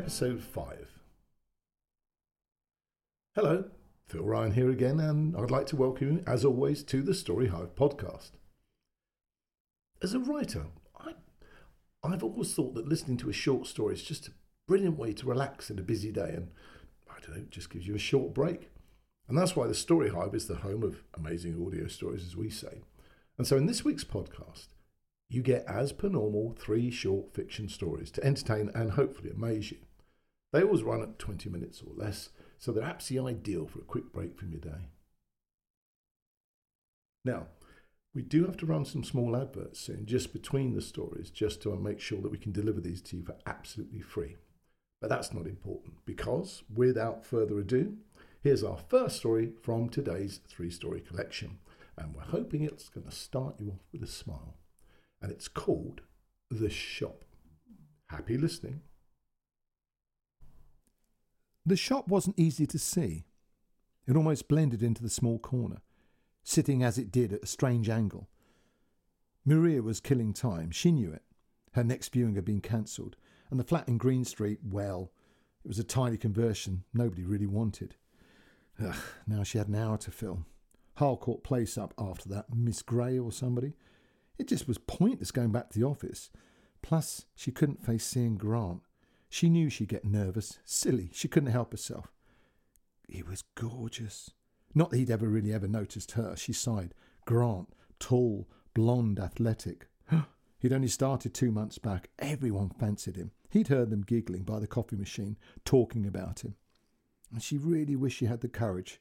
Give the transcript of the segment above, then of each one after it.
episode 5. Hello, Phil Ryan here again, and I'd like to welcome you, as always, to the Story Hive podcast. As a writer, I, I've always thought that listening to a short story is just a brilliant way to relax in a busy day, and I don't know, just gives you a short break. And that's why the Story Hive is the home of amazing audio stories, as we say. And so in this week's podcast, you get, as per normal, three short fiction stories to entertain and hopefully amaze you. They always run at 20 minutes or less, so they're absolutely ideal for a quick break from your day. Now, we do have to run some small adverts soon, just between the stories, just to make sure that we can deliver these to you for absolutely free. But that's not important because, without further ado, here's our first story from today's three story collection. And we're hoping it's going to start you off with a smile and it's called The Shop. Happy listening. The shop wasn't easy to see. It almost blended into the small corner, sitting as it did at a strange angle. Maria was killing time. She knew it. Her next viewing had been cancelled, and the flat in Green Street, well, it was a tiny conversion nobody really wanted. Ugh, now she had an hour to fill. Harcourt Place up after that, Miss Gray or somebody. It just was pointless going back to the office. Plus, she couldn't face seeing Grant. She knew she'd get nervous, silly. She couldn't help herself. He was gorgeous. Not that he'd ever really ever noticed her. She sighed. Grant, tall, blonde, athletic. He'd only started two months back. Everyone fancied him. He'd heard them giggling by the coffee machine, talking about him. And she really wished she had the courage.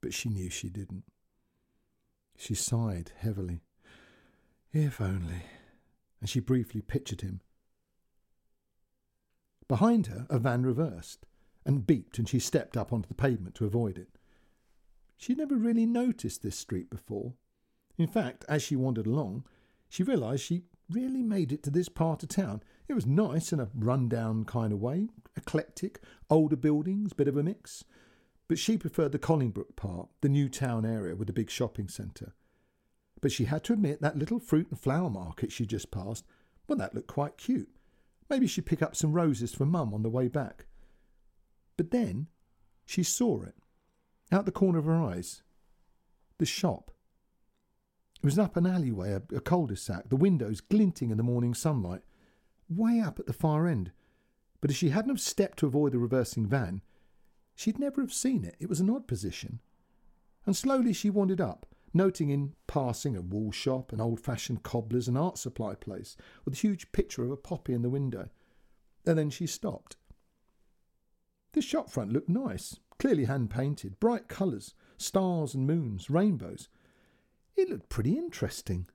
But she knew she didn't. She sighed heavily. If only. And she briefly pictured him. Behind her, a van reversed and beeped, and she stepped up onto the pavement to avoid it. She'd never really noticed this street before. In fact, as she wandered along, she realised she really made it to this part of town. It was nice in a run-down kind of way, eclectic, older buildings, bit of a mix. But she preferred the Collingbrook part, the new town area with the big shopping centre but she had to admit that little fruit and flower market she just passed, well, that looked quite cute. Maybe she'd pick up some roses for Mum on the way back. But then she saw it, out the corner of her eyes. The shop. It was up an alleyway, a, a cul-de-sac, the windows glinting in the morning sunlight, way up at the far end. But if she hadn't have stepped to avoid the reversing van, she'd never have seen it. It was an odd position. And slowly she wandered up, noting in passing a wool shop, an old fashioned cobbler's, and art supply place, with a huge picture of a poppy in the window. And then she stopped. The shop front looked nice, clearly hand painted, bright colours, stars and moons, rainbows. It looked pretty interesting.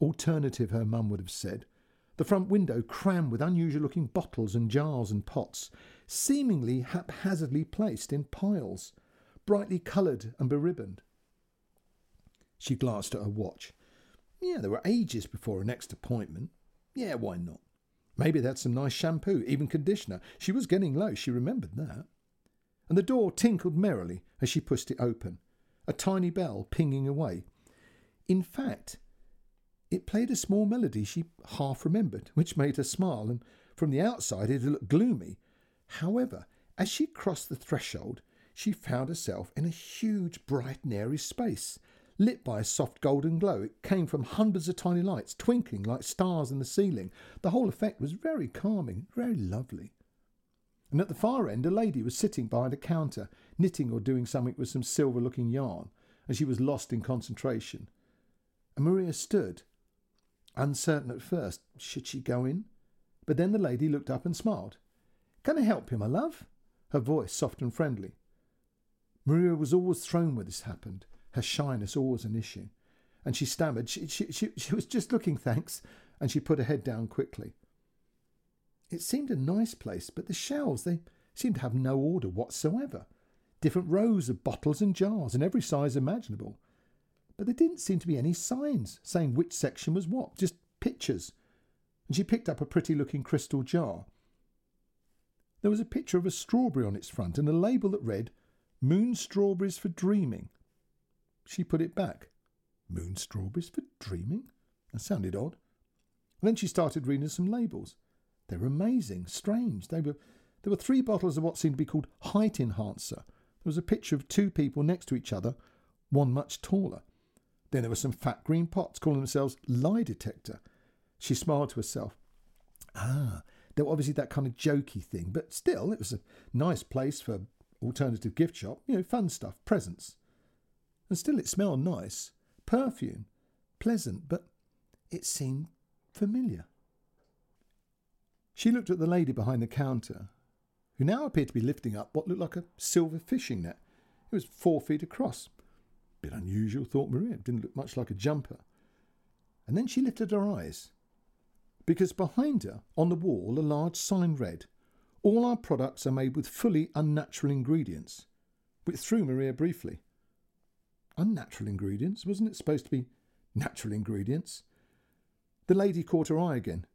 Alternative, her mum would have said. The front window crammed with unusual looking bottles and jars and pots, seemingly haphazardly placed in piles, brightly coloured and beribboned. She glanced at her watch. Yeah, there were ages before her next appointment. Yeah, why not? Maybe they had some nice shampoo, even conditioner. She was getting low, she remembered that. And the door tinkled merrily as she pushed it open, a tiny bell pinging away. In fact, it played a small melody she half remembered, which made her smile, and from the outside it looked gloomy. However, as she crossed the threshold, she found herself in a huge, bright and airy space, lit by a soft golden glow. It came from hundreds of tiny lights, twinkling like stars in the ceiling. The whole effect was very calming, very lovely. And at the far end, a lady was sitting behind a counter, knitting or doing something with some silver looking yarn, and she was lost in concentration. And Maria stood, uncertain at first. Should she go in? But then the lady looked up and smiled. Can I help you, my love? Her voice soft and friendly. Maria was always thrown when this happened her shyness always an issue. And she stammered, she, she, she, she was just looking, thanks, and she put her head down quickly. It seemed a nice place, but the shelves, they seemed to have no order whatsoever. Different rows of bottles and jars in every size imaginable. But there didn't seem to be any signs saying which section was what, just pictures. And she picked up a pretty looking crystal jar. There was a picture of a strawberry on its front and a label that read, Moon Strawberries for Dreaming. She put it back. Moon strawberries for dreaming? That sounded odd. And then she started reading some labels. They were amazing, strange. They were There were three bottles of what seemed to be called height enhancer. There was a picture of two people next to each other, one much taller. Then there were some fat green pots calling themselves lie detector. She smiled to herself. Ah, they were obviously that kind of jokey thing, but still, it was a nice place for alternative gift shop, you know, fun stuff, presents. And still, it smelled nice, perfume, pleasant, but it seemed familiar. She looked at the lady behind the counter, who now appeared to be lifting up what looked like a silver fishing net. It was four feet across. Bit unusual, thought Maria. It didn't look much like a jumper. And then she lifted her eyes, because behind her, on the wall, a large sign read, All our products are made with fully unnatural ingredients, which threw Maria briefly. Unnatural ingredients? Wasn't it supposed to be natural ingredients? The lady caught her eye again.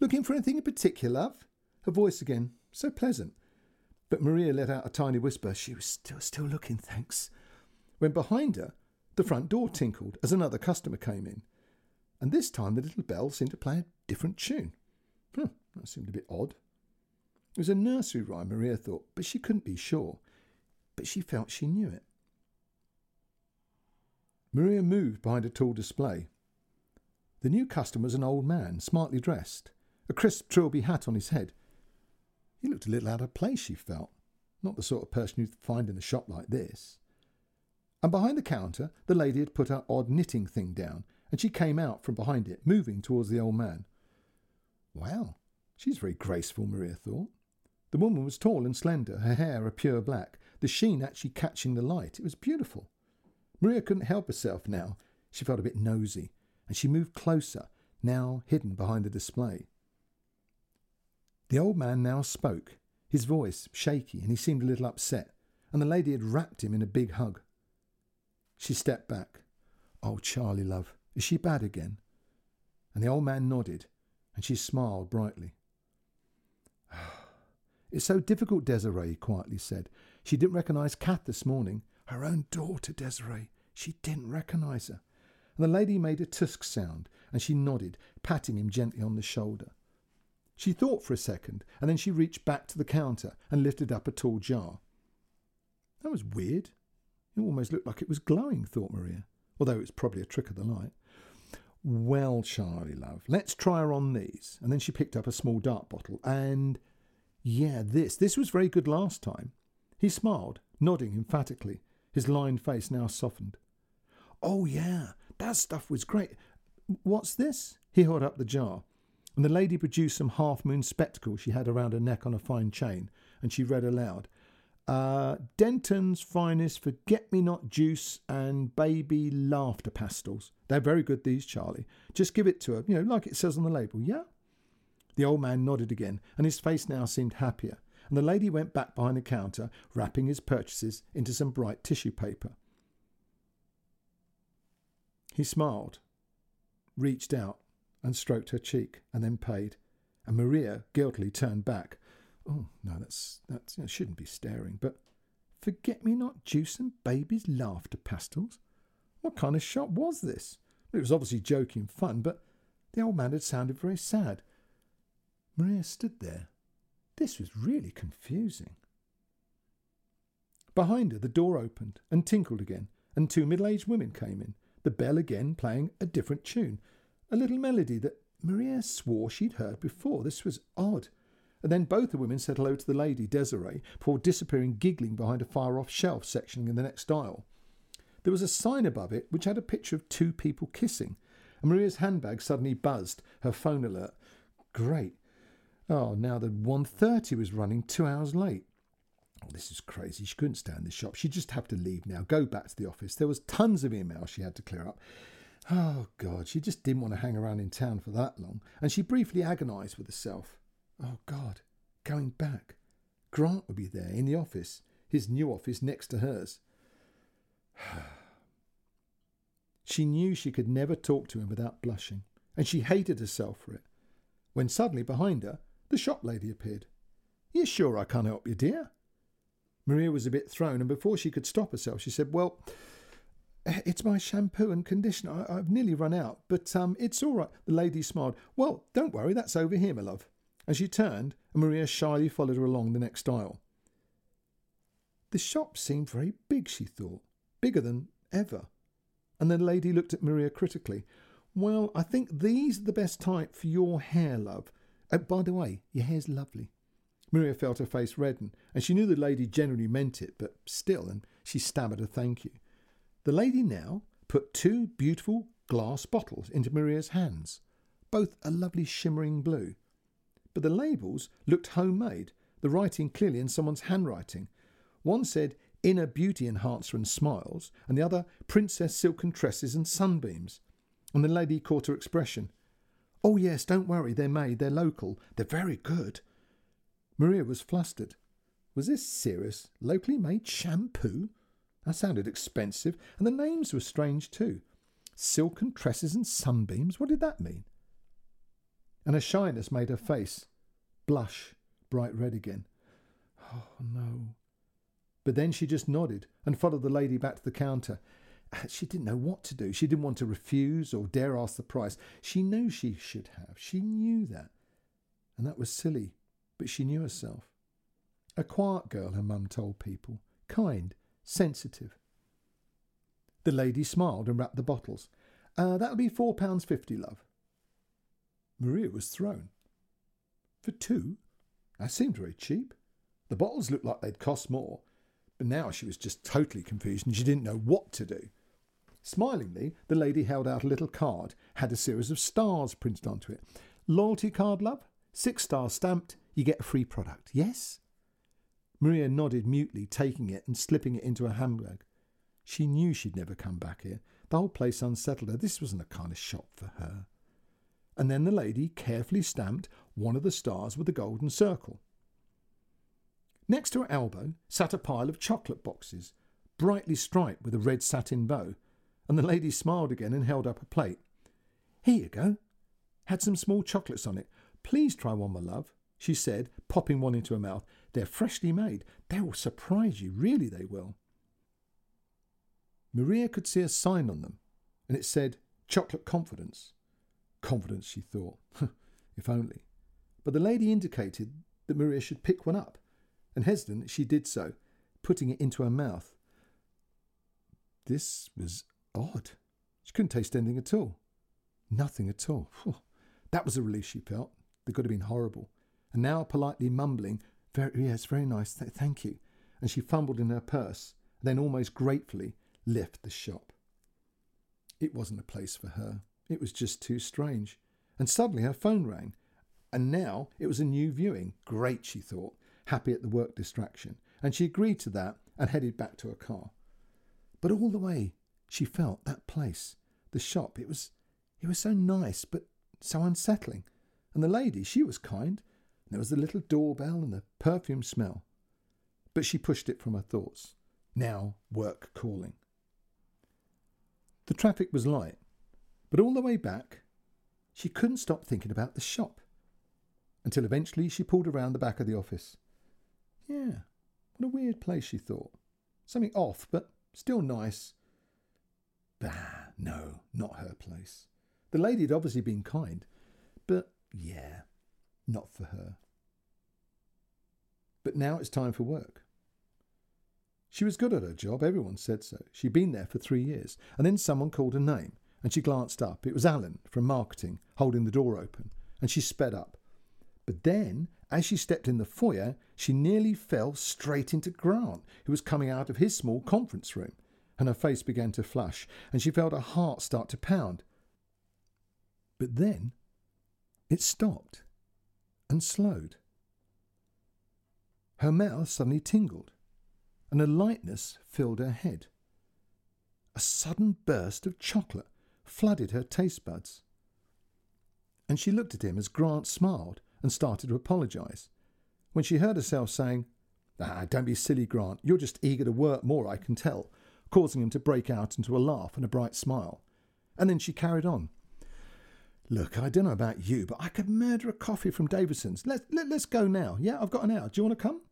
Looking for anything in particular, love? Her voice again, so pleasant. But Maria let out a tiny whisper. She was still still looking, thanks. When behind her, the front door tinkled as another customer came in. And this time the little bell seemed to play a different tune. Hmm, that seemed a bit odd. It was a nursery rhyme, Maria thought, but she couldn't be sure. But she felt she knew it. Maria moved behind a tall display. The new customer was an old man, smartly dressed, a crisp trilby hat on his head. He looked a little out of place, she felt. Not the sort of person you'd find in a shop like this. And behind the counter, the lady had put her odd knitting thing down, and she came out from behind it, moving towards the old man. Well, she's very graceful, Maria thought. The woman was tall and slender, her hair a pure black, the sheen actually catching the light. It was beautiful. Maria couldn't help herself now. She felt a bit nosy, and she moved closer, now hidden behind the display. The old man now spoke, his voice shaky, and he seemed a little upset, and the lady had wrapped him in a big hug. She stepped back. Oh, Charlie, love, is she bad again? And the old man nodded, and she smiled brightly. It's so difficult, Desiree, quietly said. She didn't recognise Kath this morning. Her own daughter, Desiree. She didn't recognise her. And the lady made a tusk sound, and she nodded, patting him gently on the shoulder. She thought for a second, and then she reached back to the counter and lifted up a tall jar. That was weird. It almost looked like it was glowing, thought Maria, although it was probably a trick of the light. Well, Charlie, love, let's try her on these. And then she picked up a small dark bottle, and yeah, this. This was very good last time. He smiled, nodding emphatically, his lined face now softened. Oh, yeah, that stuff was great. What's this? He held up the jar and the lady produced some half moon spectacles she had around her neck on a fine chain, and she read aloud uh, Denton's finest forget me not juice and baby laughter pastels. They're very good, these, Charlie. Just give it to her, you know, like it says on the label, yeah? The old man nodded again, and his face now seemed happier, and the lady went back behind the counter, wrapping his purchases into some bright tissue paper. He smiled, reached out, and stroked her cheek, and then paid. And Maria guiltily turned back. Oh no, that's that's you know, shouldn't be staring. But forget me not juice and babies' laughter pastels. What kind of shop was this? It was obviously joking fun, but the old man had sounded very sad. Maria stood there. This was really confusing. Behind her, the door opened and tinkled again, and two middle aged women came in, the bell again playing a different tune a little melody that Maria swore she'd heard before. This was odd. And then both the women said hello to the lady, Desiree, before disappearing giggling behind a far off shelf section in the next aisle. There was a sign above it which had a picture of two people kissing, and Maria's handbag suddenly buzzed, her phone alert. Great. Oh, now the 1.30 was running two hours late. Oh, this is crazy. She couldn't stand this shop. She'd just have to leave now, go back to the office. There was tons of emails she had to clear up. Oh, God, she just didn't want to hang around in town for that long, and she briefly agonised with herself. Oh, God, going back. Grant would be there in the office, his new office next to hers. she knew she could never talk to him without blushing, and she hated herself for it. When suddenly, behind her, the shop lady appeared. You sure I can't help you, dear? Maria was a bit thrown, and before she could stop herself, she said, Well, it's my shampoo and conditioner. I, have nearly run out, but um, it's all right. The lady smiled. Well, don't worry, that's over here, my love. and she turned, and Maria shyly followed her along the next aisle. The shop seemed very big, she thought, bigger than ever. And the lady looked at Maria critically. Well, I think these are the best type for your hair, love. Oh, by the way, your hair's lovely. Maria felt her face redden, and she knew the lady generally meant it, but still, and she stammered a thank you. The lady now put two beautiful glass bottles into Maria's hands, both a lovely shimmering blue. But the labels looked homemade, the writing clearly in someone's handwriting. One said Inner Beauty Enhancer and Smiles, and the other Princess Silken Tresses and Sunbeams. And the lady caught her expression. Oh, yes, don't worry, they're made, they're local, they're very good. Maria was flustered. Was this serious, locally made shampoo? That sounded expensive, and the names were strange too. Silken tresses and sunbeams, what did that mean? And a shyness made her face blush bright red again. Oh, no. But then she just nodded and followed the lady back to the counter. She didn't know what to do. She didn't want to refuse or dare ask the price. She knew she should have. She knew that. And that was silly but she knew herself. A quiet girl, her mum told people, kind, sensitive. The lady smiled and wrapped the bottles. Uh, that'll be four pounds fifty, love. Maria was thrown. For two? That seemed very cheap. The bottles looked like they'd cost more, but now she was just totally confused and she didn't know what to do. Smilingly, the lady held out a little card, had a series of stars printed onto it. Loyalty card, love? Six stars stamped, you get a free product. Yes? Maria nodded mutely, taking it and slipping it into her handbag. She knew she'd never come back here. The whole place unsettled her. This wasn't a kind of shop for her. And then the lady carefully stamped one of the stars with a golden circle. Next to her elbow sat a pile of chocolate boxes, brightly striped with a red satin bow, and the lady smiled again and held up a plate. Here you go. Had some small chocolates on it. Please try one, my love she said, popping one into her mouth. They're freshly made. They will surprise you, really they will. Maria could see a sign on them, and it said, Chocolate Confidence. Confidence, she thought. if only. But the lady indicated that Maria should pick one up, and hesitant she did so, putting it into her mouth. This was odd. She couldn't taste anything at all. Nothing at all. That was a relief she felt. They could have been horrible and now politely mumbling, very, Yes, very nice, th- thank you. And she fumbled in her purse, then almost gratefully left the shop. It wasn't a place for her. It was just too strange. And suddenly her phone rang. And now it was a new viewing. Great, she thought, happy at the work distraction. And she agreed to that and headed back to her car. But all the way she felt that place, the shop, it was it was so nice, but so unsettling. And the lady, she was kind, and there was the little doorbell and the perfume smell. But she pushed it from her thoughts. Now work calling. The traffic was light, but all the way back, she couldn't stop thinking about the shop until eventually she pulled around the back of the office. Yeah, what a weird place, she thought. Something off, but still nice. Bah, no, not her place. The lady had obviously been kind, but yeah, not for her. But now it's time for work. She was good at her job, everyone said so. She'd been there for three years, and then someone called her name, and she glanced up. It was Alan from marketing, holding the door open, and she sped up. But then, as she stepped in the foyer, she nearly fell straight into Grant, who was coming out of his small conference room, and her face began to flush, and she felt her heart start to pound. But then it stopped and slowed. Her mouth suddenly tingled, and a lightness filled her head. A sudden burst of chocolate flooded her taste buds. And she looked at him as Grant smiled and started to apologize. When she heard herself saying, Ah, don't be silly, Grant. You're just eager to work more, I can tell, causing him to break out into a laugh and a bright smile. And then she carried on. Look, I don't know about you, but I could murder a coffee from Davidson's. Let, let, let's go now. Yeah, I've got an hour. Do you want to come?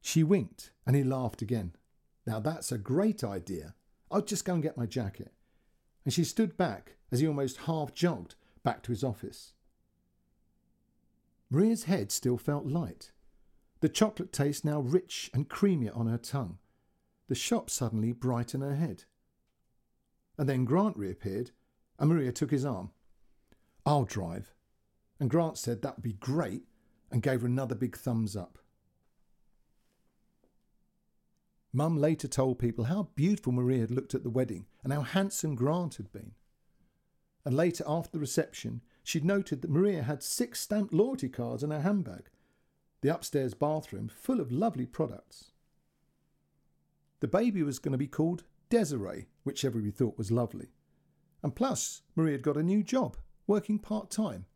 She winked, and he laughed again. Now that's a great idea. I'll just go and get my jacket. And she stood back as he almost half jogged back to his office. Maria's head still felt light. The chocolate taste now rich and creamier on her tongue. The shop suddenly bright in her head. And then Grant reappeared, and Maria took his arm. I'll drive. And Grant said that would be great and gave her another big thumbs up. Mum later told people how beautiful Maria had looked at the wedding and how handsome Grant had been. And later, after the reception, she'd noted that Maria had six stamped loyalty cards in her handbag, the upstairs bathroom full of lovely products. The baby was going to be called Desiree, which everybody thought was lovely. And plus, Marie had got a new job, working part time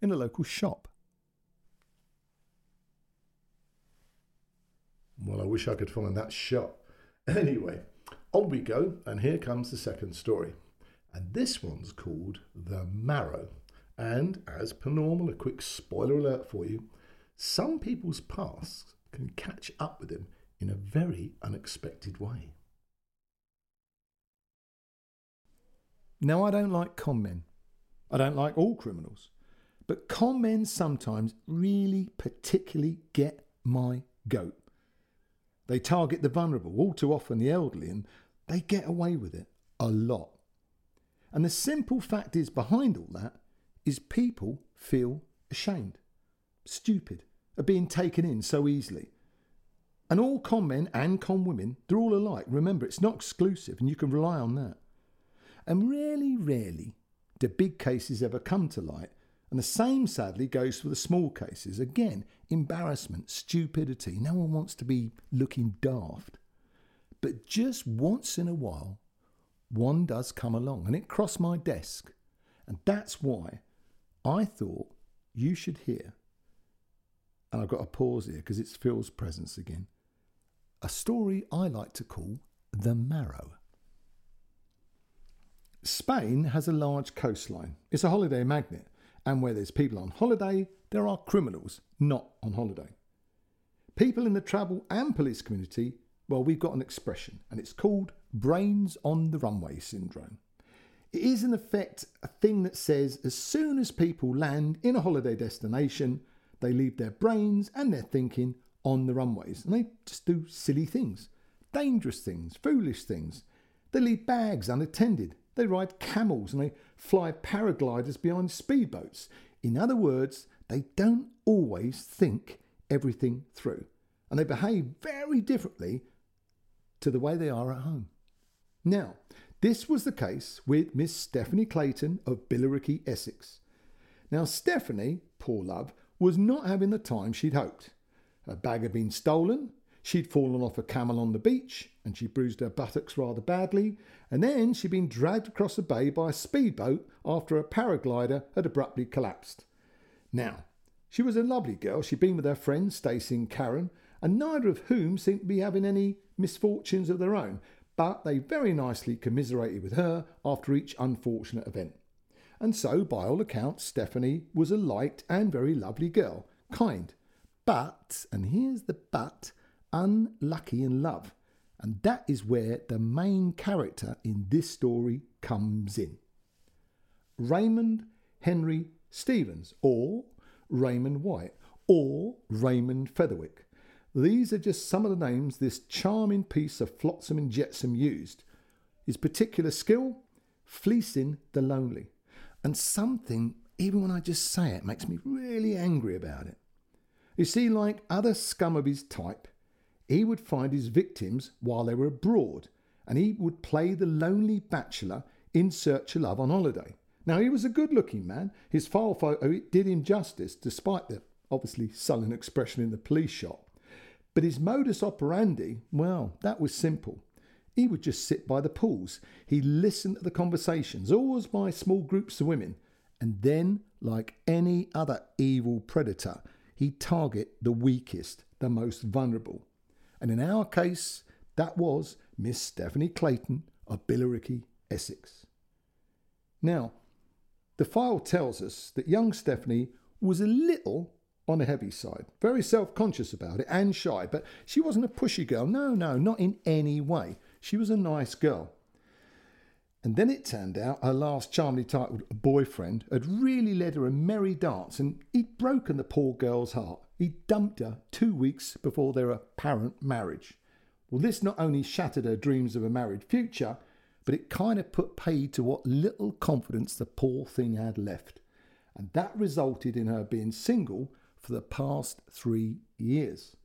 in a local shop. Well, I wish I could find that shop. Anyway, on we go, and here comes the second story. And this one's called The Marrow. And as per normal, a quick spoiler alert for you some people's pasts can catch up with them in a very unexpected way. Now, I don't like con men. I don't like all criminals. But con men sometimes really particularly get my goat. They target the vulnerable, all too often the elderly, and they get away with it a lot. And the simple fact is, behind all that, is people feel ashamed, stupid, of being taken in so easily. And all con men and con women, they're all alike. Remember, it's not exclusive, and you can rely on that. And rarely, rarely do big cases ever come to light. And the same, sadly, goes for the small cases. Again, embarrassment, stupidity. No one wants to be looking daft. But just once in a while, one does come along, and it crossed my desk. And that's why I thought you should hear, and I've got a pause here because it's Phil's presence again, a story I like to call The Marrow. Spain has a large coastline. It's a holiday magnet, and where there's people on holiday, there are criminals not on holiday. People in the travel and police community, well, we've got an expression, and it's called brains on the runway syndrome. It is, in effect, a thing that says as soon as people land in a holiday destination, they leave their brains and their thinking on the runways, and they just do silly things, dangerous things, foolish things. They leave bags unattended, they ride camels and they fly paragliders behind speedboats. In other words, they don't always think everything through. And they behave very differently to the way they are at home. Now, this was the case with Miss Stephanie Clayton of Billericay, Essex. Now, Stephanie, poor love, was not having the time she'd hoped. Her bag had been stolen, She'd fallen off a camel on the beach and she bruised her buttocks rather badly, and then she'd been dragged across the bay by a speedboat after a paraglider had abruptly collapsed. Now, she was a lovely girl. She'd been with her friends, Stacey and Karen, and neither of whom seemed to be having any misfortunes of their own, but they very nicely commiserated with her after each unfortunate event. And so, by all accounts, Stephanie was a light and very lovely girl, kind. But, and here's the but, unlucky in love. And that is where the main character in this story comes in. Raymond Henry Stevens, or Raymond White, or Raymond Featherwick. These are just some of the names this charming piece of flotsam and jetsam used. His particular skill? Fleecing the lonely. And something, even when I just say it, makes me really angry about it. You see, like other scum of his type, he would find his victims while they were abroad, and he would play the lonely bachelor in search of love on holiday. Now, he was a good looking man. His file photo did him justice, despite the obviously sullen expression in the police shot. But his modus operandi, well, that was simple. He would just sit by the pools. He listened to the conversations, always by small groups of women. And then, like any other evil predator, he'd target the weakest, the most vulnerable. And in our case, that was Miss Stephanie Clayton of Billericay, Essex. Now, the file tells us that young Stephanie was a little on the heavy side, very self conscious about it and shy, but she wasn't a pushy girl. No, no, not in any way. She was a nice girl. And then it turned out her last charmingly titled boyfriend had really led her a merry dance and he'd broken the poor girl's heart. He dumped her two weeks before their apparent marriage. Well, this not only shattered her dreams of a married future, but it kind of put paid to what little confidence the poor thing had left. And that resulted in her being single for the past three years.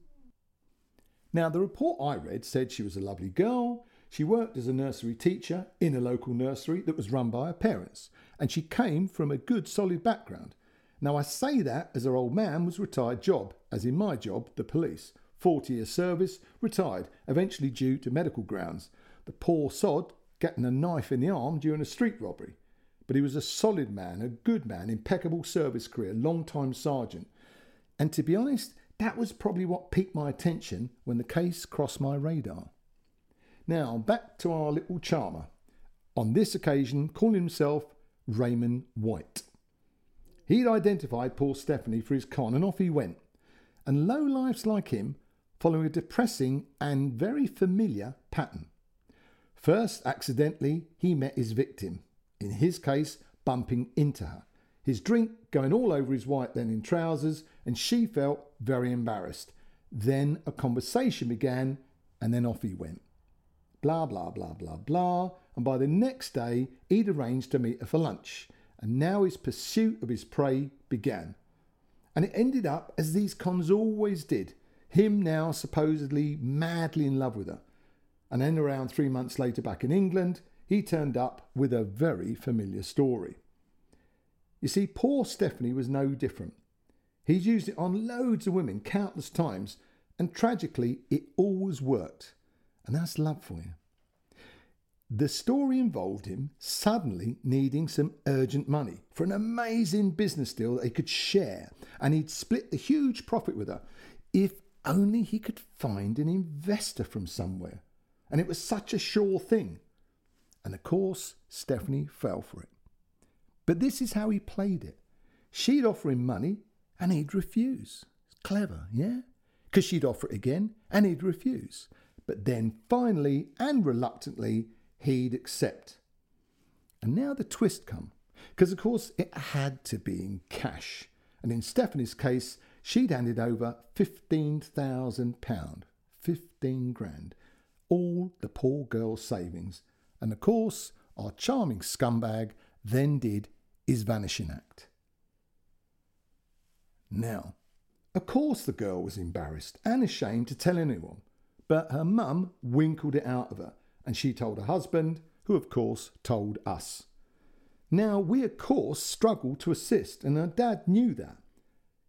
Now, the report I read said she was a lovely girl. She worked as a nursery teacher in a local nursery that was run by her parents, and she came from a good solid background. Now, I say that as her old man was retired job, as in my job, the police. 40 years service, retired, eventually due to medical grounds. The poor sod getting a knife in the arm during a street robbery. But he was a solid man, a good man, impeccable service career, long time sergeant. And to be honest, that was probably what piqued my attention when the case crossed my radar. Now, back to our little charmer. On this occasion, calling himself Raymond White. He'd identified poor Stephanie for his con, and off he went. And low lives like him following a depressing and very familiar pattern. First, accidentally, he met his victim, in his case, bumping into her. His drink going all over his white linen trousers, and she felt very embarrassed. Then a conversation began, and then off he went. Blah, blah, blah, blah, blah. And by the next day, he'd arranged to meet her for lunch, and now his pursuit of his prey began. And it ended up as these cons always did him now supposedly madly in love with her. And then, around three months later, back in England, he turned up with a very familiar story. You see, poor Stephanie was no different. He's used it on loads of women countless times, and tragically, it always worked. And that's love for you. The story involved him suddenly needing some urgent money for an amazing business deal that he could share, and he'd split the huge profit with her if only he could find an investor from somewhere. And it was such a sure thing. And of course, Stephanie fell for it. But this is how he played it. She'd offer him money and he'd refuse. Clever, yeah? Because she'd offer it again and he'd refuse. But then finally and reluctantly, he'd accept. And now the twist come. Because of course it had to be in cash. And in Stephanie's case, she'd handed over £15,000. 15 grand all the poor girl's savings, and of course, our charming scumbag then did his vanishing act. Now, of course, the girl was embarrassed and ashamed to tell anyone, but her mum winkled it out of her, and she told her husband, who of course told us. Now, we of course struggled to assist, and her dad knew that.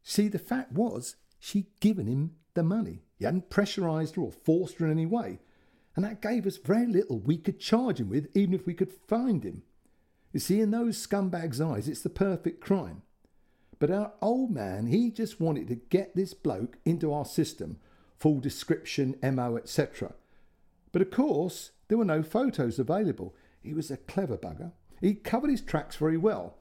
See, the fact was, she'd given him the money. He hadn't pressurised her or forced her in any way and that gave us very little we could charge him with, even if we could find him. You see, in those scumbags' eyes, it's the perfect crime. But our old man, he just wanted to get this bloke into our system, full description, MO, etc. But of course, there were no photos available. He was a clever bugger. He covered his tracks very well.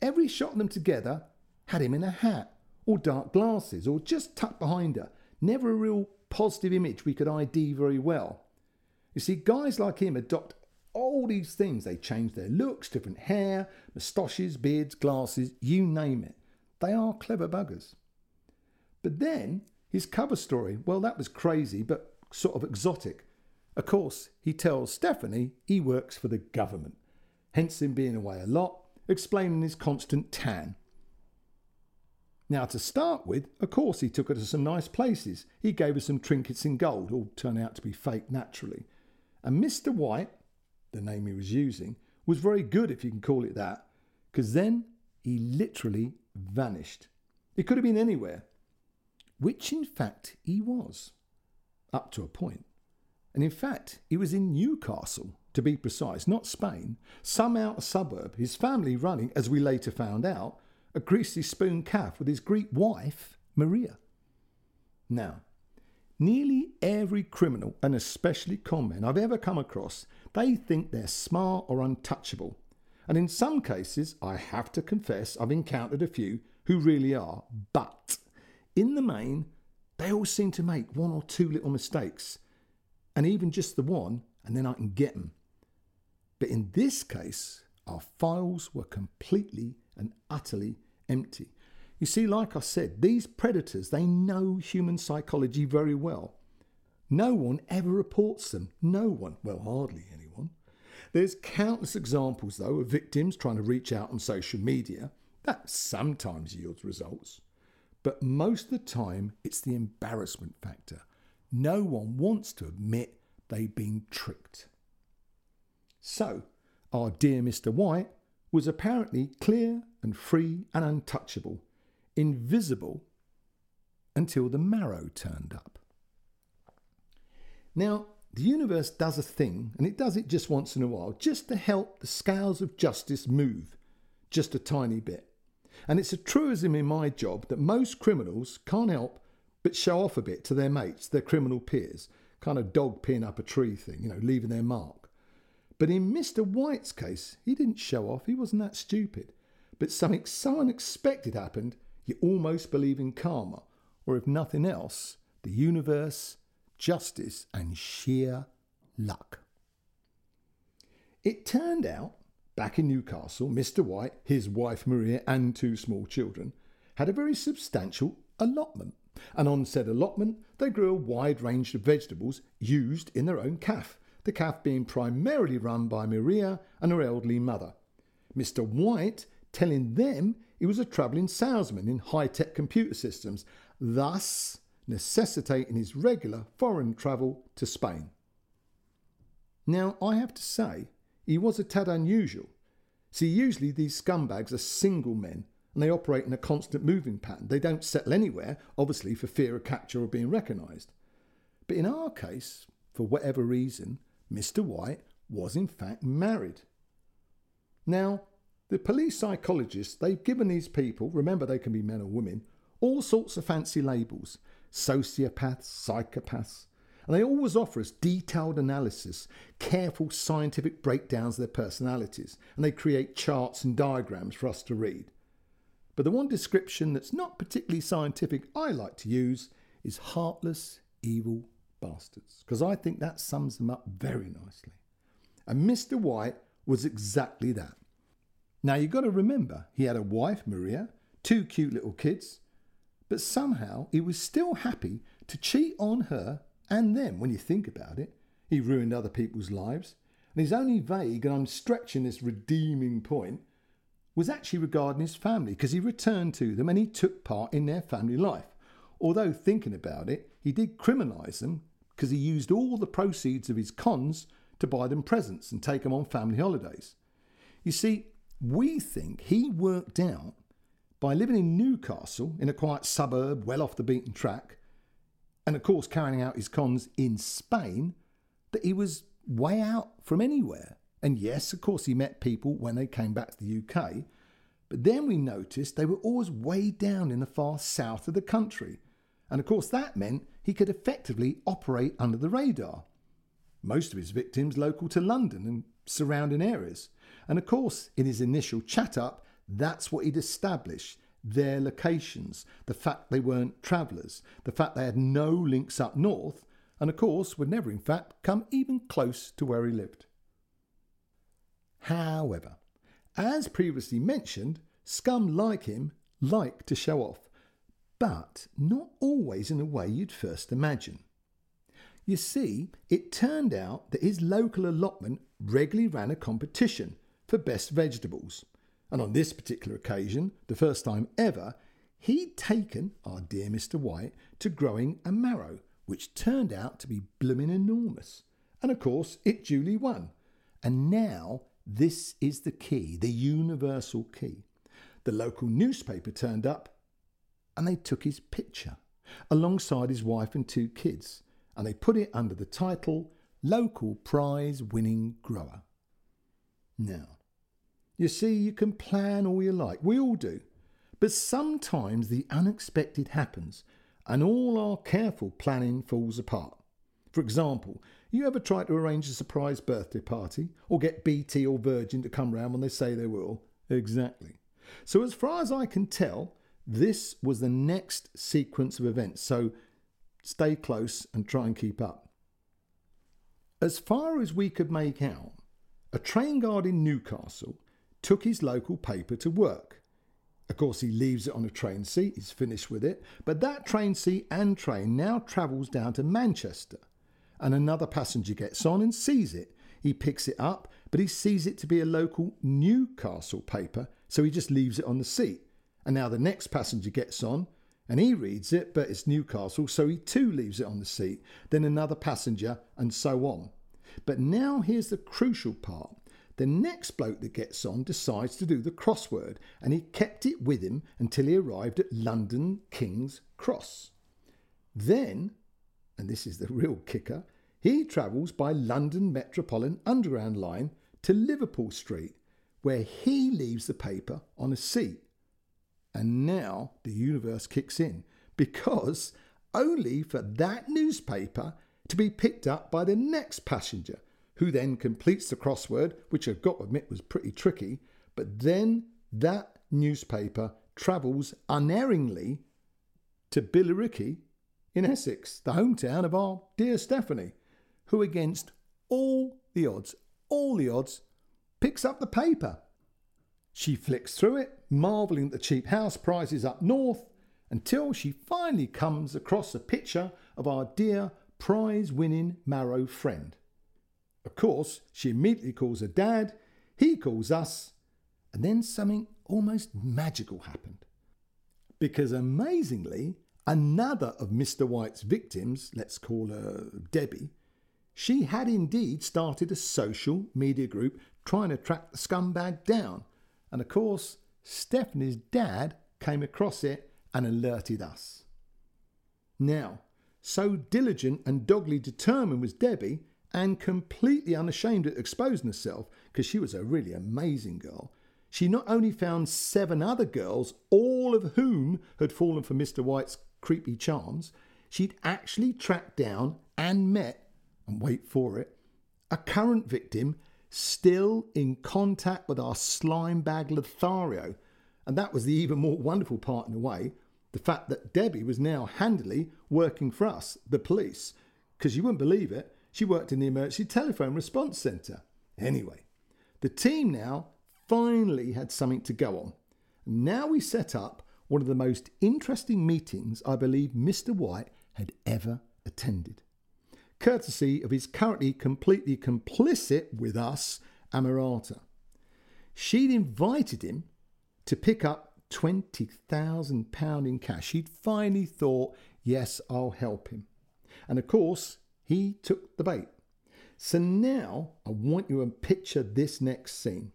Every shot of them together had him in a hat, or dark glasses, or just tucked behind her. Never a real positive image we could ID very well. You see, guys like him adopt all these things. They change their looks, different hair, moustaches, beards, glasses, you name it. They are clever buggers. But then his cover story, well, that was crazy, but sort of exotic. Of course, he tells Stephanie he works for the government, hence him being away a lot, explaining his constant tan. Now, to start with, of course, he took her to some nice places. He gave her some trinkets in gold, all turned out to be fake naturally. And Mr. White, the name he was using, was very good, if you can call it that, because then he literally vanished. It could have been anywhere, which in fact he was, up to a point. And in fact, he was in Newcastle, to be precise, not Spain, some outer suburb, his family running, as we later found out, a greasy spoon calf with his Greek wife, Maria. Now, Nearly every criminal, and especially conmen I've ever come across, they think they're smart or untouchable. And in some cases, I have to confess, I've encountered a few who really are. But in the main, they all seem to make one or two little mistakes. And even just the one, and then I can get them. But in this case, our files were completely and utterly empty. You see, like I said, these predators, they know human psychology very well. No one ever reports them. No one. Well, hardly anyone. There's countless examples, though, of victims trying to reach out on social media. That sometimes yields results. But most of the time, it's the embarrassment factor. No one wants to admit they've been tricked. So, our dear Mr. White was apparently clear and free and untouchable, invisible until the marrow turned up. Now, the universe does a thing, and it does it just once in a while, just to help the scales of justice move just a tiny bit. And it's a truism in my job that most criminals can't help but show off a bit to their mates, their criminal peers, kind of dog peeing up a tree thing, you know, leaving their mark. But in Mr. White's case, he didn't show off, he wasn't that stupid. But something so unexpected happened, you almost believe in karma, or if nothing else, the universe, justice, and sheer luck. It turned out, back in Newcastle, Mr. White, his wife Maria, and two small children had a very substantial allotment. And on said allotment, they grew a wide range of vegetables used in their own caff the caff being primarily run by Maria and her elderly mother. Mr. White telling them he was a travelling salesman in high tech computer systems, thus necessitating his regular foreign travel to Spain. Now, I have to say, he was a tad unusual. See, usually these scumbags are single men and they operate in a constant moving pattern. They don't settle anywhere, obviously, for fear of capture or being recognised. But in our case, for whatever reason, Mr. White was in fact married. Now, the police psychologists, they've given these people, remember they can be men or women, all sorts of fancy labels sociopaths, psychopaths, and they always offer us detailed analysis, careful scientific breakdowns of their personalities, and they create charts and diagrams for us to read. But the one description that's not particularly scientific I like to use is heartless, evil bastards, because I think that sums them up very nicely. And Mr. White was exactly that. Now you've got to remember, he had a wife, Maria, two cute little kids, but somehow he was still happy to cheat on her and them when you think about it. He ruined other people's lives, and his only vague, and I'm stretching this redeeming point, was actually regarding his family because he returned to them and he took part in their family life. Although, thinking about it, he did criminalise them because he used all the proceeds of his cons to buy them presents and take them on family holidays. You see, we think he worked out by living in Newcastle, in a quiet suburb well off the beaten track, and of course carrying out his cons in Spain, that he was way out from anywhere. And yes, of course, he met people when they came back to the UK, but then we noticed they were always way down in the far south of the country. And of course, that meant he could effectively operate under the radar. Most of his victims local to London and surrounding areas. And of course, in his initial chat up, that's what he'd established their locations, the fact they weren't travellers, the fact they had no links up north, and of course would never, in fact, come even close to where he lived. However, as previously mentioned, scum like him like to show off, but not always in a way you'd first imagine. You see, it turned out that his local allotment regularly ran a competition for best vegetables. And on this particular occasion, the first time ever, he'd taken our dear Mr. White to growing a marrow, which turned out to be blooming enormous. And of course, it duly won. And now, this is the key, the universal key. The local newspaper turned up and they took his picture alongside his wife and two kids and they put it under the title Local Prize Winning Grower. Now, you see, you can plan all you like, we all do, but sometimes the unexpected happens and all our careful planning falls apart. For example, you ever try to arrange a surprise birthday party or get BT or Virgin to come round when they say they will? Exactly. So, as far as I can tell, this was the next sequence of events, so stay close and try and keep up. As far as we could make out, A train guard in Newcastle took his local paper to work. Of course, he leaves it on a train seat, he's finished with it, but that train seat and train now travels down to Manchester. And another passenger gets on and sees it. He picks it up, but he sees it to be a local Newcastle paper, so he just leaves it on the seat. And now the next passenger gets on and he reads it, but it's Newcastle, so he too leaves it on the seat. Then another passenger, and so on. But now here's the crucial part. The next bloke that gets on decides to do the crossword, and he kept it with him until he arrived at London King's Cross. Then, and this is the real kicker, he travels by London Metropolitan Underground Line to Liverpool Street, where he leaves the paper on a seat. And now the universe kicks in because only for that newspaper to be picked up by the next passenger, who then completes the crossword, which I've got to admit was pretty tricky, but then that newspaper travels unerringly to Billericay in Essex, the hometown of our dear Stephanie, who against all the odds, all the odds, picks up the paper she flicks through it, marvelling at the cheap house prices up north, until she finally comes across a picture of our dear prize winning Marrow friend. Of course, she immediately calls her dad, he calls us, and then something almost magical happened. Because amazingly, another of Mr. White's victims, let's call her Debbie, she had indeed started a social media group trying to track the scumbag down and of course, Stephanie's dad came across it and alerted us. Now, so diligent and doggedly determined was Debbie, and completely unashamed at exposing herself, because she was a really amazing girl, she not only found seven other girls, all of whom had fallen for Mr. White's creepy charms, she'd actually tracked down and met, and wait for it, a current victim still in contact with our slime bag Lothario. And that was the even more wonderful part in a way the fact that Debbie was now handily working for us, the police, because you wouldn't believe it, she worked in the emergency telephone response centre. Anyway, the team now finally had something to go on. Now we set up one of the most interesting meetings I believe Mr. White had ever attended courtesy of his currently completely complicit with us, Amarata. She'd invited him to pick up £20,000 in cash. He'd finally thought, yes, I'll help him. And of course, he took the bait. So now I want you to picture this next scene.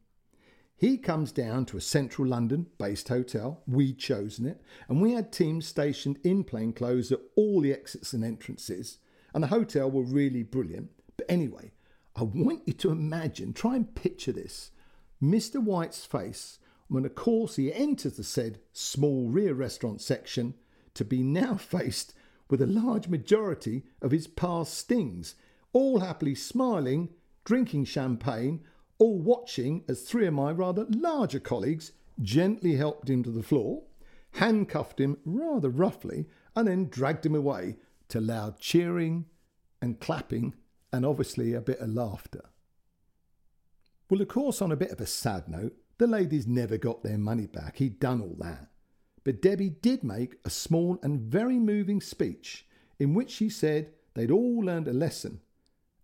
He comes down to a central London based hotel. We'd chosen it, and we had teams stationed in plain clothes at all the exits and entrances and the hotel were really brilliant. But anyway, I want you to imagine, try and picture this Mr. White's face when, of course, he enters the said small rear restaurant section to be now faced with a large majority of his past stings, all happily smiling, drinking champagne, all watching as three of my rather larger colleagues gently helped him to the floor, handcuffed him rather roughly, and then dragged him away to loud cheering and clapping and obviously a bit of laughter. Well, of course, on a bit of a sad note, the ladies never got their money back. He'd done all that. But Debbie did make a small and very moving speech in which she said they'd all learned a lesson.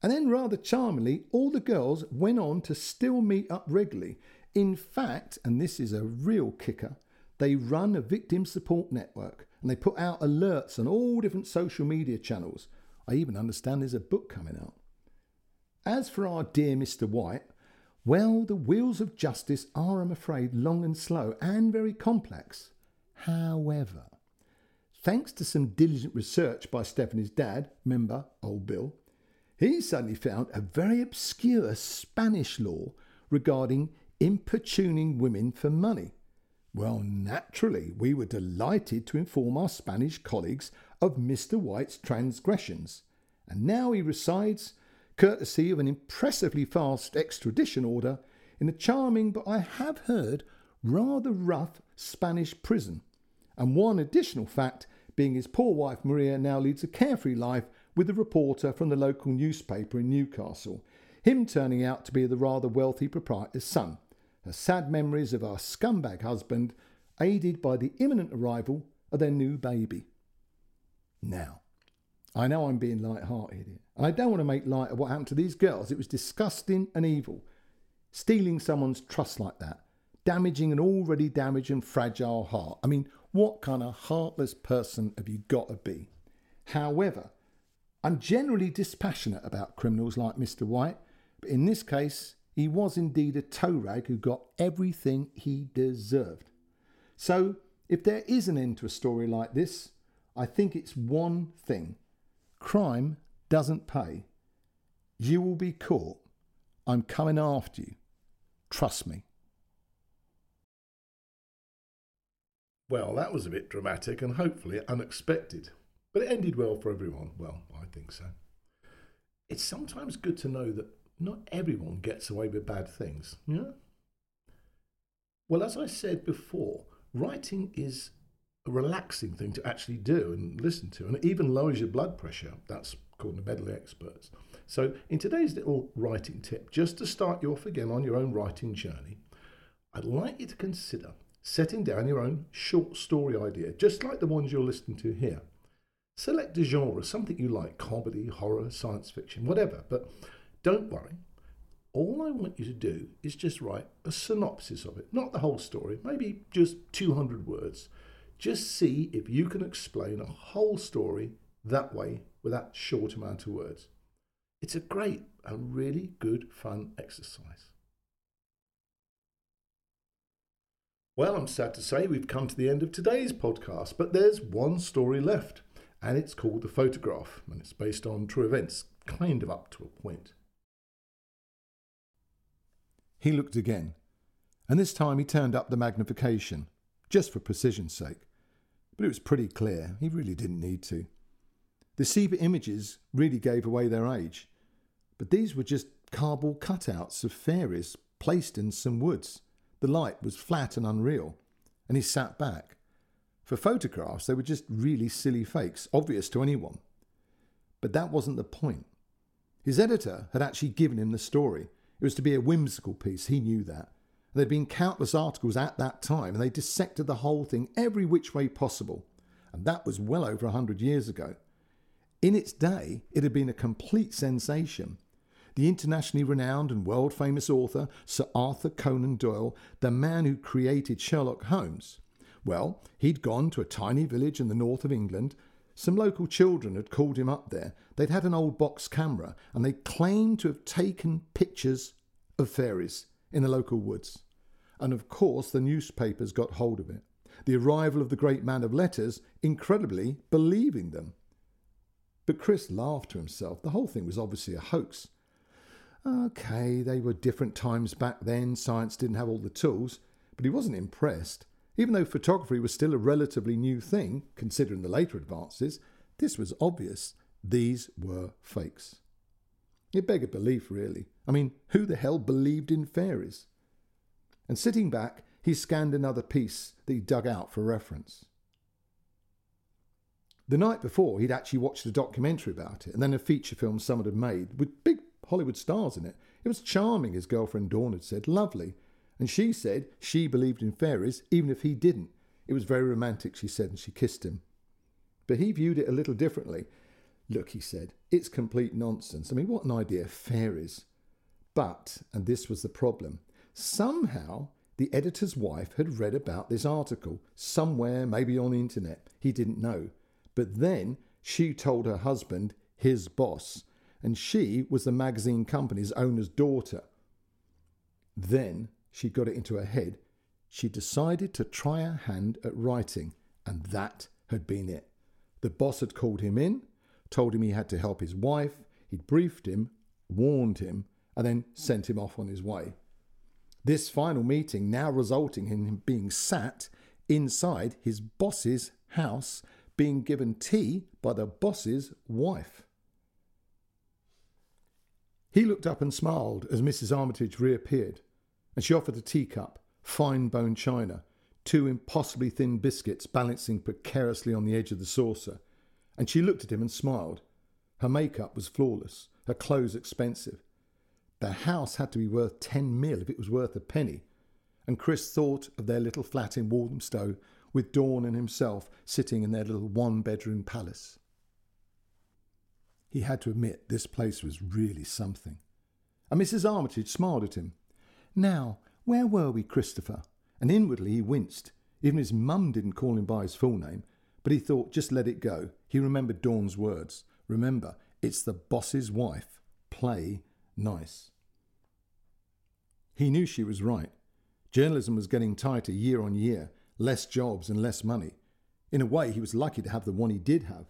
And then, rather charmingly, all the girls went on to still meet up regularly. In fact, and this is a real kicker, they run a victim support network and they put out alerts on all different social media channels. I even understand there's a book coming out. As for our dear Mr. White, well, the wheels of justice are, I'm afraid, long and slow and very complex. However, thanks to some diligent research by Stephanie's dad, member Old Bill, he suddenly found a very obscure Spanish law regarding importuning women for money. Well, naturally, we were delighted to inform our Spanish colleagues of Mr. White's transgressions, and now he resides, courtesy of an impressively fast extradition order, in a charming but I have heard rather rough Spanish prison. And one additional fact being his poor wife Maria now leads a carefree life with a reporter from the local newspaper in Newcastle. him turning out to be the rather wealthy proprietor's son, her sad memories of our scumbag husband, aided by the imminent arrival of their new baby. Now, I know I'm being light-hearted here, and I don't want to make light of what happened to these girls. It was disgusting and evil. Stealing someone's trust like that, damaging an already damaged and fragile heart. I mean, what kind of heartless person have you got to be? However, I'm generally dispassionate about criminals like Mr. White, but in this case, he was indeed a toe rag who got everything he deserved. So, if there is an end to a story like this, I think it's one thing crime doesn't pay. You will be caught. I'm coming after you. Trust me. Well, that was a bit dramatic and hopefully unexpected, but it ended well for everyone. Well, I think so. It's sometimes good to know that not everyone gets away with bad things, yeah? Well, as I said before, writing is a relaxing thing to actually do and listen to, and it even lowers your blood pressure. That's according to medical experts. So, in today's little writing tip, just to start you off again on your own writing journey, I'd like you to consider setting down your own short story idea, just like the ones you're listening to here. Select a genre, something you like comedy, horror, science fiction, whatever, but don't worry. All I want you to do is just write a synopsis of it, not the whole story, maybe just 200 words. Just see if you can explain a whole story that way with that short amount of words. It's a great and really good fun exercise. Well, I'm sad to say we've come to the end of today's podcast, but there's one story left, and it's called The Photograph, and it's based on true events, kind of up to a point. He looked again, and this time he turned up the magnification, just for precision's sake. But it was pretty clear, he really didn't need to. The sepia images really gave away their age, but these were just cardboard cutouts of fairies placed in some woods. The light was flat and unreal, and he sat back. For photographs, they were just really silly fakes, obvious to anyone. But that wasn't the point. His editor had actually given him the story. It was to be a whimsical piece, he knew that. There'd been countless articles at that time, and they dissected the whole thing every which way possible. And that was well over a hundred years ago. In its day, it had been a complete sensation, the internationally renowned and world famous author Sir Arthur Conan Doyle, the man who created Sherlock Holmes. Well, he'd gone to a tiny village in the north of England. Some local children had called him up there. They'd had an old box camera and they claimed to have taken pictures of fairies in the local woods. And of course, the newspapers got hold of it. The arrival of the great man of letters, incredibly believing them. But Chris laughed to himself. The whole thing was obviously a hoax. Okay, they were different times back then, science didn't have all the tools, but he wasn't impressed. Even though photography was still a relatively new thing, considering the later advances, this was obvious. These were fakes. It begged belief, really. I mean, who the hell believed in fairies? And sitting back, he scanned another piece that he dug out for reference. The night before, he'd actually watched a documentary about it and then a feature film someone had made with big Hollywood stars in it. It was charming, his girlfriend Dawn had said, lovely. And she said she believed in fairies, even if he didn't. It was very romantic, she said, and she kissed him. But he viewed it a little differently. Look, he said, it's complete nonsense. I mean, what an idea, fairies. But, and this was the problem, somehow the editor's wife had read about this article somewhere, maybe on the internet. He didn't know. But then she told her husband, his boss, and she was the magazine company's owner's daughter. Then she got it into her head. She decided to try her hand at writing, and that had been it. The boss had called him in, told him he had to help his wife, he'd briefed him, warned him, and then sent him off on his way. This final meeting now resulting in him being sat inside his boss's house, being given tea by the boss's wife. He looked up and smiled as Mrs. Armitage reappeared, and she offered a teacup, fine bone china, two impossibly thin biscuits balancing precariously on the edge of the saucer, and she looked at him and smiled. Her makeup was flawless, her clothes expensive. the house had to be worth 10 mil if it was worth a penny. And Chris thought of their little flat in Walthamstow with Dawn and himself sitting in their little one bedroom palace. He had to admit this place was really something. And Mrs. Armitage smiled at him. Now, where were we, Christopher? And inwardly he winced. Even his mum didn't call him by his full name, but he thought, just let it go. He remembered Dawn's words. Remember, it's the boss's wife. Play nice. He knew she was right. Journalism was getting tighter year on year, less jobs and less money. In a way, he was lucky to have the one he did have.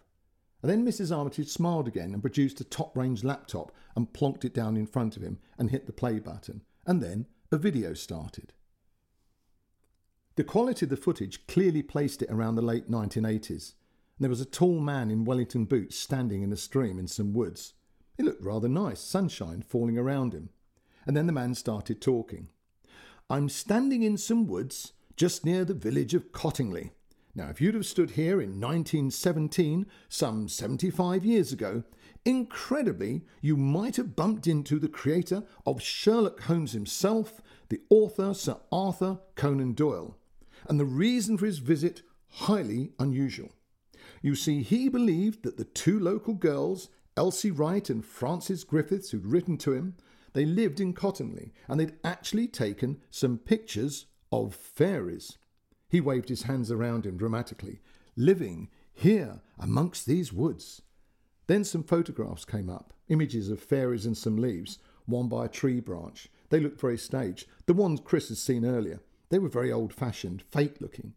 And then Mrs. Armitage smiled again and produced a top range laptop and plonked it down in front of him and hit the play button. And then a video started. The quality of the footage clearly placed it around the late 1980s. There was a tall man in Wellington boots standing in a stream in some woods. It looked rather nice, sunshine falling around him. And then the man started talking. I'm standing in some woods just near the village of Cottingley. Now, if you'd have stood here in 1917, some 75 years ago, incredibly, you might have bumped into the creator of Sherlock Holmes himself, the author Sir Arthur Conan Doyle. And the reason for his visit, highly unusual. You see, he believed that the two local girls, Elsie Wright and Frances Griffiths, who'd written to him, they lived in Cottingley and they'd actually taken some pictures of fairies. He waved his hands around him dramatically. Living here amongst these woods. Then some photographs came up, images of fairies and some leaves, one by a tree branch. They looked very staged. The ones Chris had seen earlier, they were very old fashioned, fake looking.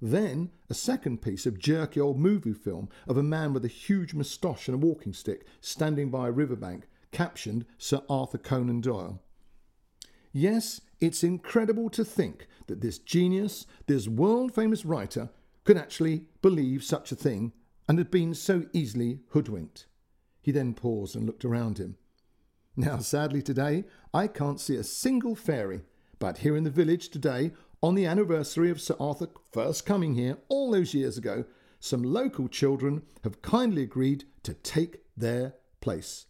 Then a second piece of jerky old movie film of a man with a huge moustache and a walking stick standing by a riverbank, captioned Sir Arthur Conan Doyle. Yes, it's incredible to think that this genius, this world famous writer, could actually believe such a thing and had been so easily hoodwinked. He then paused and looked around him. Now, sadly, today I can't see a single fairy, but here in the village today, on the anniversary of Sir Arthur first coming here all those years ago, some local children have kindly agreed to take their place.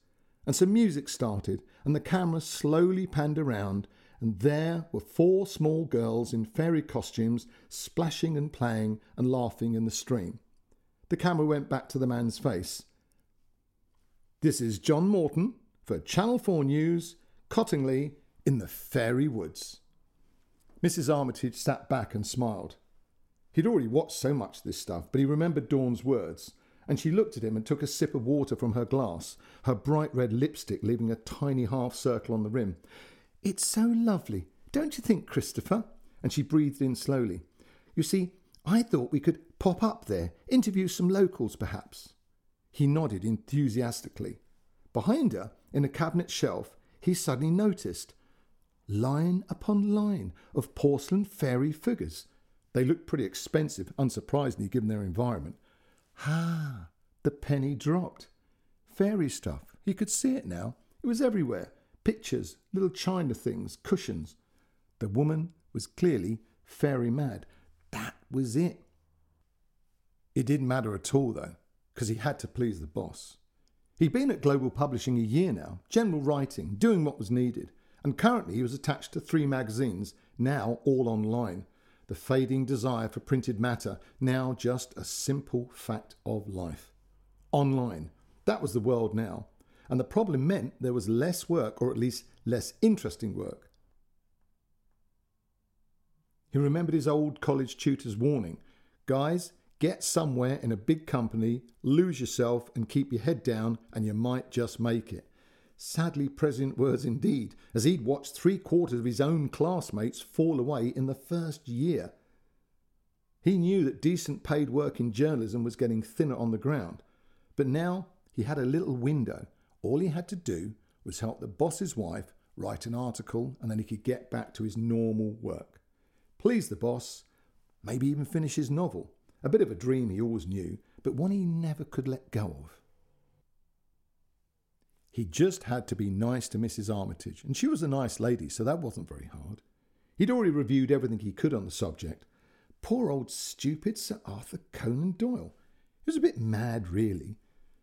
And some music started, and the camera slowly panned around, and there were four small girls in fairy costumes splashing and playing and laughing in the stream. The camera went back to the man's face. This is John Morton for Channel 4 News, Cottingley, in the Fairy Woods. Mrs. Armitage sat back and smiled. He'd already watched so much of this stuff, but he remembered Dawn's words, and she looked at him and took a sip of water from her glass, her bright red lipstick leaving a tiny half circle on the rim. It's so lovely, don't you think, Christopher? And she breathed in slowly. You see, I thought we could pop up there, interview some locals perhaps. He nodded enthusiastically. Behind her, in a cabinet shelf, he suddenly noticed line upon line of porcelain fairy figures. They looked pretty expensive, unsurprisingly, given their environment. Ah, the penny dropped. Fairy stuff. He could see it now. It was everywhere pictures, little china things, cushions. The woman was clearly fairy mad. That was it. It didn't matter at all, though, because he had to please the boss. He'd been at Global Publishing a year now, general writing, doing what was needed, and currently he was attached to three magazines, now all online. The fading desire for printed matter, now just a simple fact of life. Online. That was the world now. And the problem meant there was less work, or at least less interesting work. He remembered his old college tutor's warning Guys, get somewhere in a big company, lose yourself, and keep your head down, and you might just make it. Sadly present words indeed, as he'd watched three quarters of his own classmates fall away in the first year. He knew that decent paid work in journalism was getting thinner on the ground, but now he had a little window. All he had to do was help the boss's wife write an article, and then he could get back to his normal work. Please the boss, maybe even finish his novel. A bit of a dream he always knew, but one he never could let go of. He just had to be nice to Mrs. Armitage, and she was a nice lady, so that wasn't very hard. He'd already reviewed everything he could on the subject. Poor old stupid Sir Arthur Conan Doyle. He was a bit mad, really,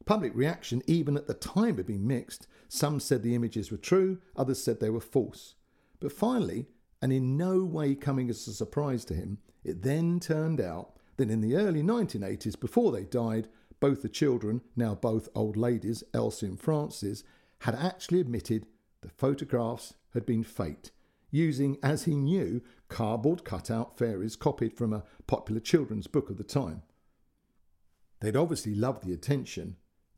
Public reaction, even at the time, had been mixed. Some said the images were true, others said they were false. But finally, and in no way coming as a surprise to him, it then turned out that in the early 1980s, before they died, both the children, now both old ladies, Elsie and Frances, had actually admitted the photographs had been faked, using, as he knew, cardboard cutout fairies copied from a popular children's book of the time. They'd obviously loved the attention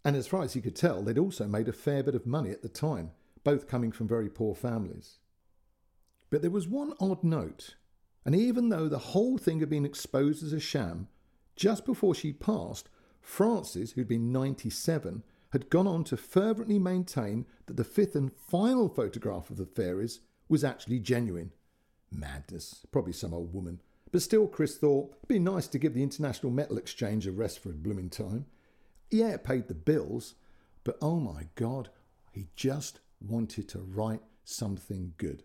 and as far as he could tell, they'd also made a fair bit of money at the time, both coming from very poor families. But there was one odd note, and even though the whole thing had been exposed as a sham, just before she passed, Frances, who'd been 97, had gone on to fervently maintain that the fifth and final photograph of the fairies was actually genuine. Madness, probably some old woman. But still, Chris thought it'd be nice to give the International Metal Exchange a rest for a blooming time. Yeah, it paid the bills, but oh my God, he just wanted to write something good.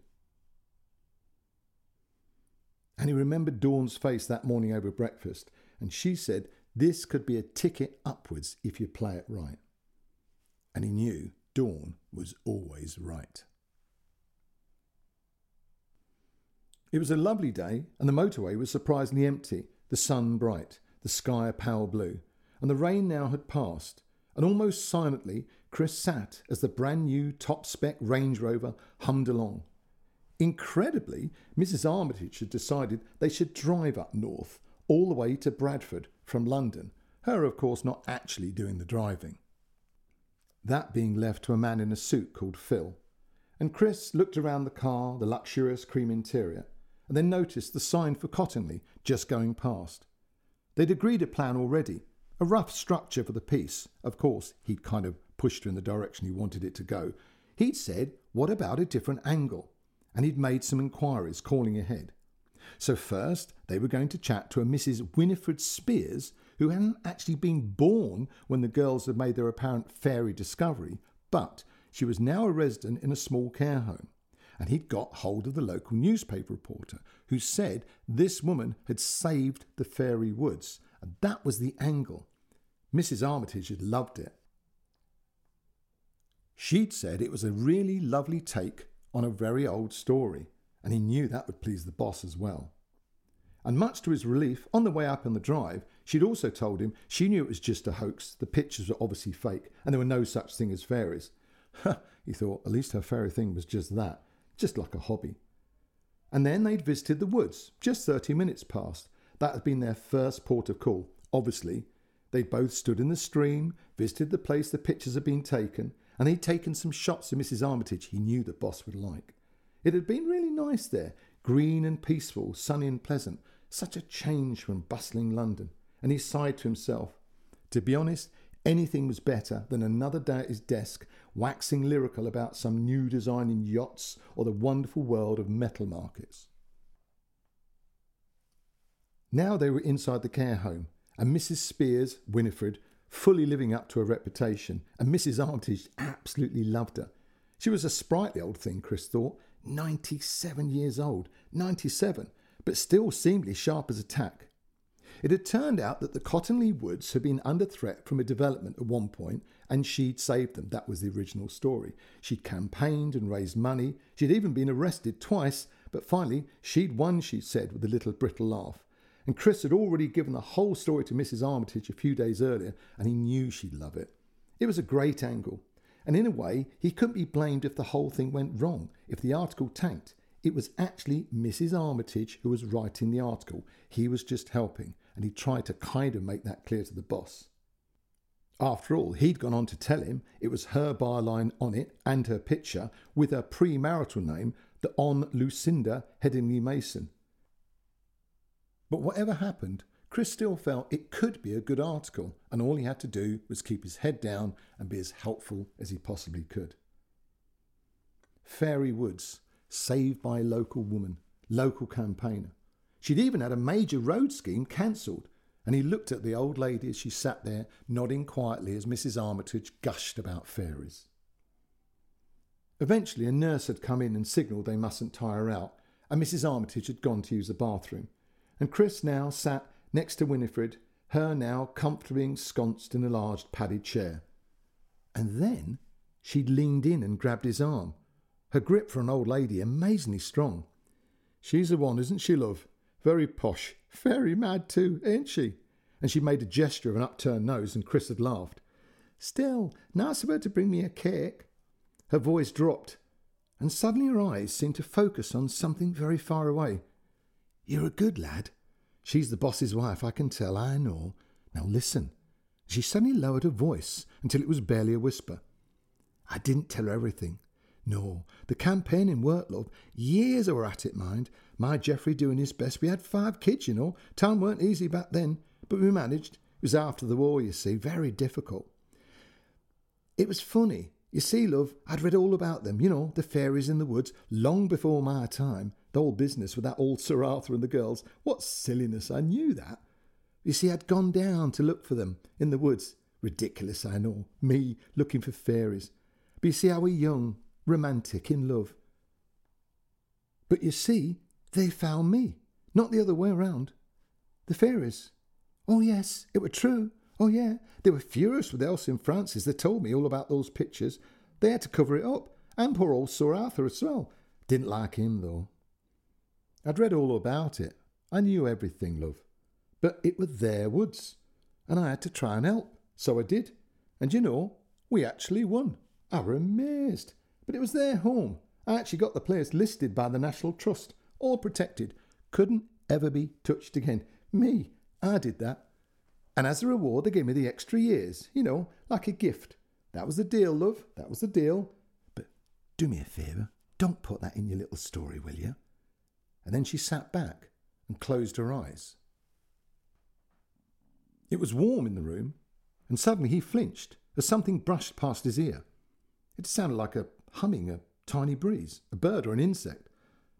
And he remembered Dawn's face that morning over breakfast, and she said this could be a ticket upwards if you play it right. And he knew Dawn was always right. It was a lovely day, and the motorway was surprisingly empty, the sun bright, the sky a pale blue, and the rain now had passed, and almost silently Chris sat as the brand new top spec Range Rover hummed along. Incredibly, Mrs. Armitage had decided they should drive up north, all the way to Bradford from London, her, of course, not actually doing the driving. That being left to a man in a suit called Phil. And Chris looked around the car, the luxurious cream interior, and then noticed the sign for Cottingley just going past. They'd agreed a plan already, a rough structure for the piece. Of course, he'd kind of pushed her in the direction he wanted it to go. He'd said, What about a different angle? And he'd made some inquiries, calling ahead. So, first, they were going to chat to a Mrs. Winifred Spears, who hadn't actually been born when the girls had made their apparent fairy discovery, but she was now a resident in a small care home. And he'd got hold of the local newspaper reporter, who said this woman had saved the fairy woods and that was the angle. Mrs. Armitage had loved it. She'd said it was a really lovely take on a very old story, and he knew that would please the boss as well. And much to his relief, on the way up on the drive, she'd also told him she knew it was just a hoax, the pictures were obviously fake, and there were no such thing as fairies. he thought, at least her fairy thing was just that, just like a hobby. And then they'd visited the woods, just 30 minutes past, that had been their first port of call. Obviously, they'd both stood in the stream, visited the place the pictures had been taken, and he'd taken some shots of Mrs. Armitage he knew the boss would like. It had been really nice there, green and peaceful, sunny and pleasant, such a change from bustling London. And he sighed to himself. To be honest, anything was better than another day at his desk, waxing lyrical about some new design in yachts or the wonderful world of metal markets. Now they were inside the care home, and Mrs. Spears, Winifred, fully living up to her reputation, and Mrs. Armitage absolutely loved her. She was a sprightly old thing, Chris thought, 97 years old, 97, but still seemingly sharp as a tack. It had turned out that the Cottingley Woods had been under threat from a development at one point, and she'd saved them. That was the original story. She'd campaigned and raised money. She'd even been arrested twice, but finally she'd won, she said, with a little brittle laugh. And Chris had already given the whole story to Mrs. Armitage a few days earlier, and he knew she'd love it. It was a great angle, and in a way, he couldn't be blamed if the whole thing went wrong, if the article tanked. It was actually Mrs. Armitage who was writing the article. He was just helping, and he tried to kind of make that clear to the boss. After all, he'd gone on to tell him it was her byline on it and her picture with her premarital name, the on Lucinda Headingley Mason. But whatever happened, Chris still felt it could be a good article, and all he had to do was keep his head down and be as helpful as he possibly could. Fairy Woods, saved by a local woman, local campaigner. She'd even had a major road scheme cancelled, and he looked at the old lady as she sat there, nodding quietly as Mrs. Armitage gushed about fairies. Eventually, a nurse had come in and signalled they mustn't tire out, and Mrs. Armitage had gone to use the bathroom and Chris now sat next to Winifred, her now comfortably ensconced in a large padded chair. And then she'd leaned in and grabbed his arm. Her grip for an old lady amazingly strong. She's the one, isn't she, love? Very posh, very mad too, ain't she? And she made a gesture of an upturned nose, and Chris had laughed. Still, nice of her to bring me a cake. Her voice dropped, and suddenly her eyes seemed to focus on something very far away. You're a good lad. She's the boss's wife, I can tell, I know. Now listen. She suddenly lowered her voice until it was barely a whisper. I didn't tell her everything. No, the campaigning worked, love. Years I were at it, mind. My Geoffrey doing his best. We had five kids, you know. Time weren't easy back then, but we managed. It was after the war, you see, very difficult. It was funny. You see, love, I'd read all about them, you know, the fairies in the woods, long before my time. The whole business with that old Sir Arthur and the girls. What silliness, I knew that. You see, I'd gone down to look for them in the woods. Ridiculous, I know. Me looking for fairies. But you see, I were young, romantic, in love. But you see, they found me, not the other way round. The fairies. Oh, yes, it were true. Oh, yeah. They were furious with Elsie and Frances. They told me all about those pictures. They had to cover it up. And poor old Sir Arthur as well. Didn't like him, though. I'd read all about it. I knew everything, love. But it were their woods. And I had to try and help. So I did. And you know, we actually won. I were amazed. But it was their home. I actually got the place listed by the National Trust, all protected. Couldn't ever be touched again. Me, I did that. And as a reward, they gave me the extra years, you know, like a gift. That was the deal, love. That was the deal. But do me a favour. Don't put that in your little story, will you? And then she sat back and closed her eyes. It was warm in the room, and suddenly he flinched as something brushed past his ear. It sounded like a humming, a tiny breeze, a bird or an insect.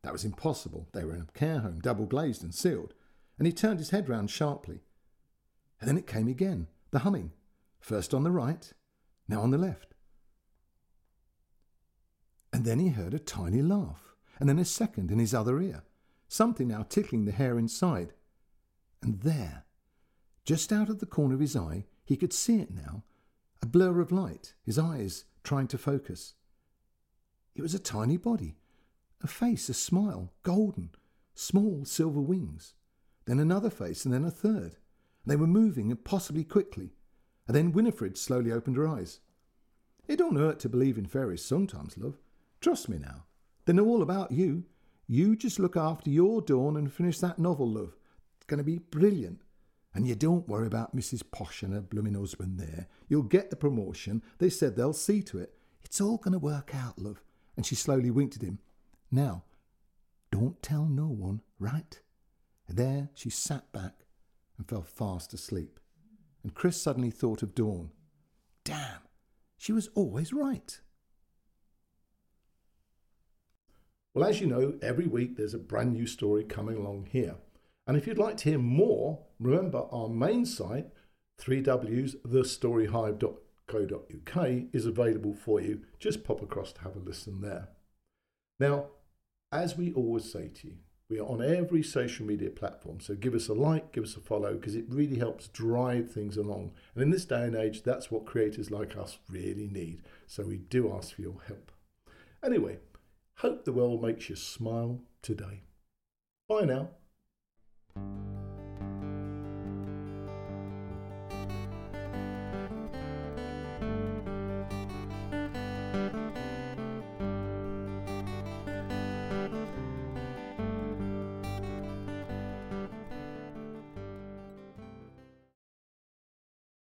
That was impossible. They were in a care home, double glazed and sealed. And he turned his head round sharply. And then it came again, the humming, first on the right, now on the left. And then he heard a tiny laugh, and then a second in his other ear, something now tickling the hair inside. And there, just out of the corner of his eye, he could see it now, a blur of light, his eyes trying to focus. It was a tiny body, a face, a smile, golden, small silver wings, then another face, and then a third. They were moving impossibly quickly, and then Winifred slowly opened her eyes. It don't hurt to believe in fairies sometimes, love. Trust me now. They know all about you. You just look after your Dawn and finish that novel, love. It's going to be brilliant. And you don't worry about Mrs. Posh and her blooming husband there. You'll get the promotion. They said they'll see to it. It's all going to work out, love. And she slowly winked at him. Now, don't tell no one, right? And there she sat back and fell fast asleep. And Chris suddenly thought of Dawn. Damn, she was always right. Well, as you know, every week there's a brand new story coming along here. And if you'd like to hear more, remember our main site, 3Ws, thestoryhive.co.uk, is available for you. Just pop across to have a listen there. Now, as we always say to you, we are on every social media platform, so give us a like, give us a follow, because it really helps drive things along. And in this day and age, that's what creators like us really need. So we do ask for your help. Anyway, hope the world makes you smile today. Bye now.